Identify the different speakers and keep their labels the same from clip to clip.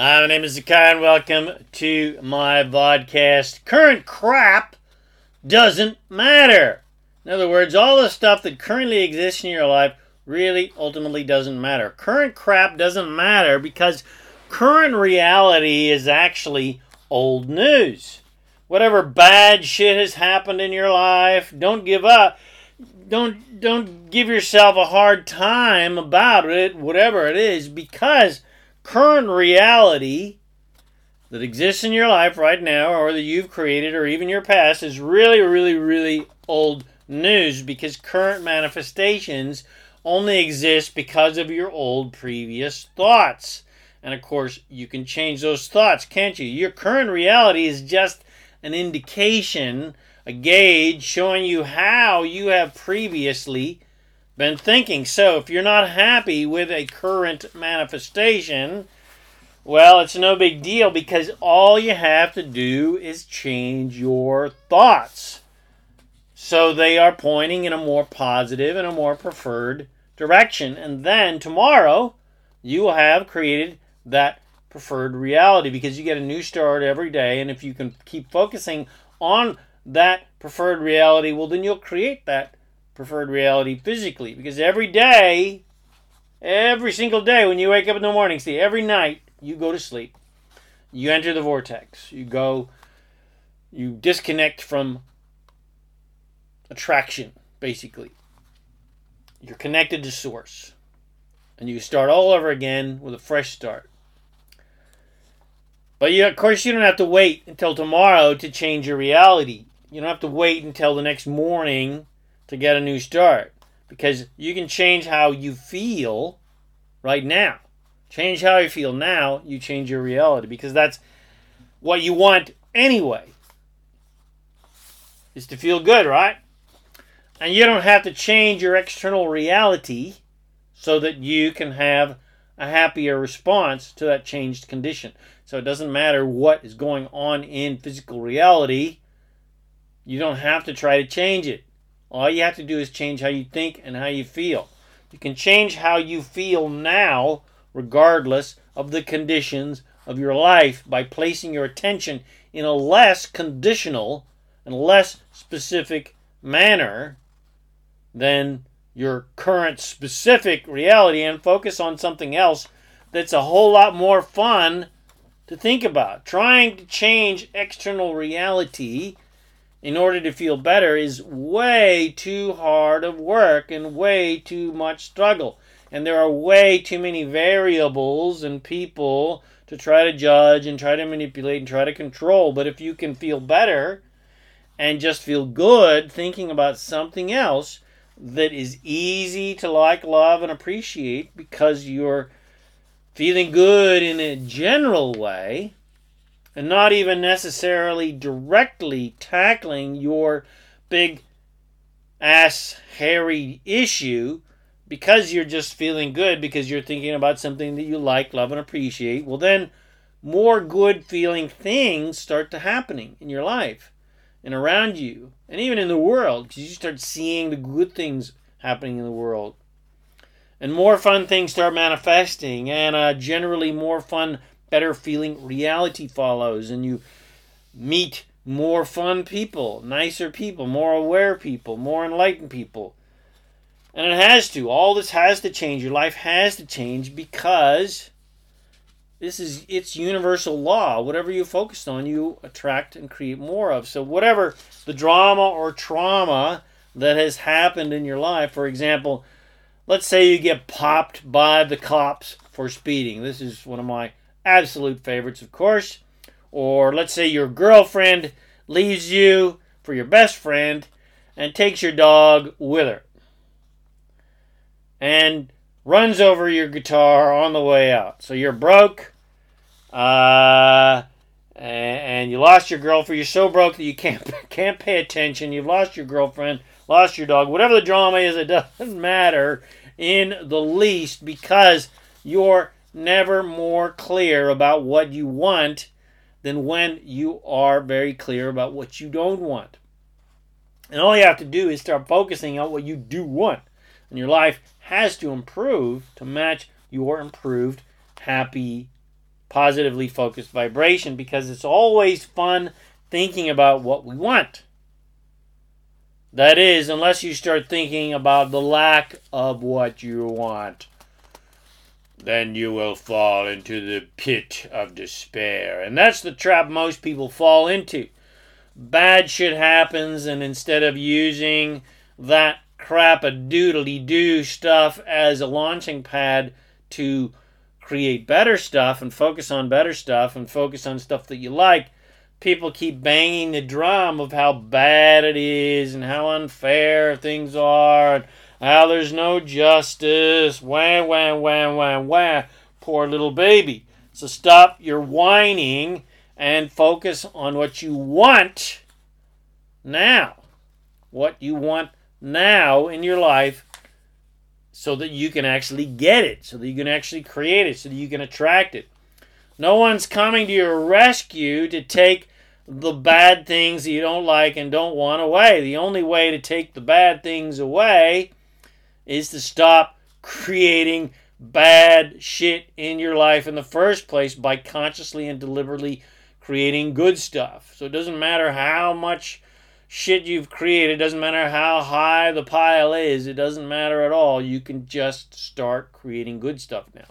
Speaker 1: Hi, my name is Zakai, and welcome to my podcast. Current crap doesn't matter. In other words, all the stuff that currently exists in your life really ultimately doesn't matter. Current crap doesn't matter because current reality is actually old news. Whatever bad shit has happened in your life, don't give up. Don't don't give yourself a hard time about it, whatever it is, because current reality that exists in your life right now or that you've created or even your past is really really really old news because current manifestations only exist because of your old previous thoughts. And of course, you can change those thoughts, can't you? Your current reality is just an indication, a gauge showing you how you have previously been thinking. So if you're not happy with a current manifestation, well, it's no big deal because all you have to do is change your thoughts. So they are pointing in a more positive and a more preferred direction. And then tomorrow, you will have created that preferred reality because you get a new start every day. And if you can keep focusing on that preferred reality, well, then you'll create that preferred reality physically. Because every day, every single day when you wake up in the morning, see, every night you go to sleep, you enter the vortex, you go, you disconnect from attraction, basically. You're connected to source. And you start all over again with a fresh start. But you, of course, you don't have to wait until tomorrow to change your reality. You don't have to wait until the next morning to get a new start. Because you can change how you feel right now. Change how you feel now, you change your reality. Because that's what you want anyway. Is to feel good, right? And you don't have to change your external reality so that you can have a happier response to that changed condition. So it doesn't matter what is going on in physical reality, you don't have to try to change it. All you have to do is change how you think and how you feel. You can change how you feel now, regardless of the conditions of your life, by placing your attention in a less conditional and less specific manner than your current specific reality and focus on something else that's a whole lot more fun to think about. Trying to change external reality in order to feel better is way too hard of work and way too much struggle. And there are way too many variables and people to try to judge and try to manipulate and try to control. But if you can feel better and just feel good thinking about something else, that is easy to like, love, and appreciate because you're feeling good in a general way and not even necessarily directly tackling your big ass hairy issue because you're just feeling good because you're thinking about something that you like, love, and appreciate. Well, then more good feeling things start to happening in your life and around you and even in the world because you start seeing the good things happening in the world and more fun things start manifesting and uh, generally more fun better feeling reality follows and you meet more fun people nicer people more aware people more enlightened people. And it has to. All this has to change. Your life has to change because this is it's universal law. Whatever you focus on you attract and create more of. So whatever the drama or trauma that has happened in your life for example let's say you get popped by the cops for speeding. This is one of my absolute favorites of course or let's say your girlfriend leaves you for your best friend and takes your dog with her and runs over your guitar on the way out. So you're broke, uh, and you lost your girlfriend. You're so broke that you can't can't pay attention. You've lost your girlfriend, lost your dog. Whatever the drama is, it doesn't matter in the least because you're never more clear about what you want than when you are very clear about what you don't want. And all you have to do is start focusing on what you do want. And your life has to improve to match your improved, happy positively focused vibration because it's always fun thinking about what we want. That is, unless you start thinking about the lack of what you want, then you will fall into the pit of despair. And that's the trap most people fall into. Bad shit happens, and instead of using that crap a doodly doo stuff as a launching pad to create better stuff and focus on better stuff and focus on stuff that you like, people keep banging the drum of how bad it is and how unfair things are and how there's no justice. Wah, wah, wah, wah, wah. Poor little baby. So stop your whining and focus on what you want now. What you want now in your life so that you can actually get it, so that you can actually create it, so that you can attract it. No one's coming to your rescue to take the bad things that you don't like and don't want away. The only way to take the bad things away is to stop creating bad shit in your life in the first place by consciously and deliberately creating good stuff. So it doesn't matter how much shit you've created. It doesn't matter how high the pile is. It doesn't matter at all. You can just start creating good stuff now.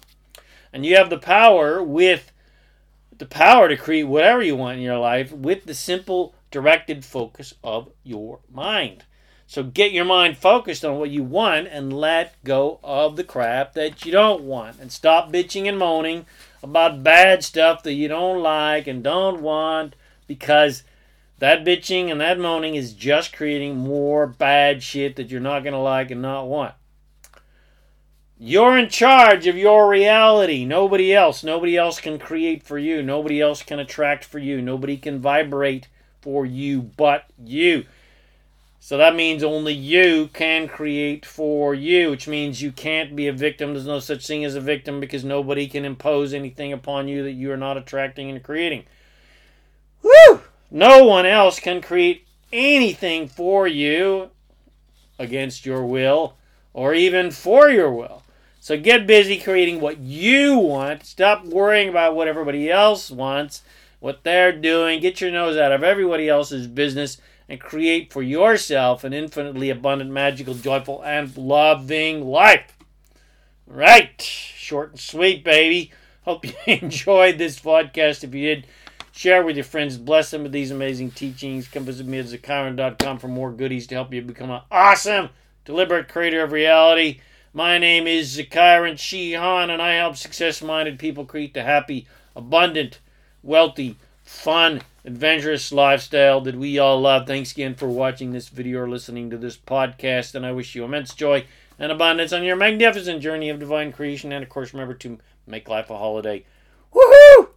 Speaker 1: And you have the power with the power to create whatever you want in your life with the simple directed focus of your mind. So get your mind focused on what you want and let go of the crap that you don't want. And stop bitching and moaning about bad stuff that you don't like and don't want because that bitching and that moaning is just creating more bad shit that you're not going to like and not want. You're in charge of your reality. Nobody else. Nobody else can create for you. Nobody else can attract for you. Nobody can vibrate for you but you. So that means only you can create for you, which means you can't be a victim. There's no such thing as a victim because nobody can impose anything upon you that you are not attracting and creating. Woo! No one else can create anything for you against your will or even for your will. So get busy creating what you want. Stop worrying about what everybody else wants, what they're doing. Get your nose out of everybody else's business and create for yourself an infinitely abundant, magical, joyful, and loving life. Right. Short and sweet, baby. Hope you enjoyed this podcast. If you did, Share with your friends. Bless them with these amazing teachings. Come visit me at ZaKaiRan.com for more goodies to help you become an awesome, deliberate creator of reality. My name is ZaKaiRan Shihan, and I help success minded people create the happy, abundant, wealthy, fun, adventurous lifestyle that we all love. Thanks again for watching this video or listening to this podcast, and I wish you immense joy and abundance on your magnificent journey of divine creation. And of course, remember to make life a holiday. Woohoo!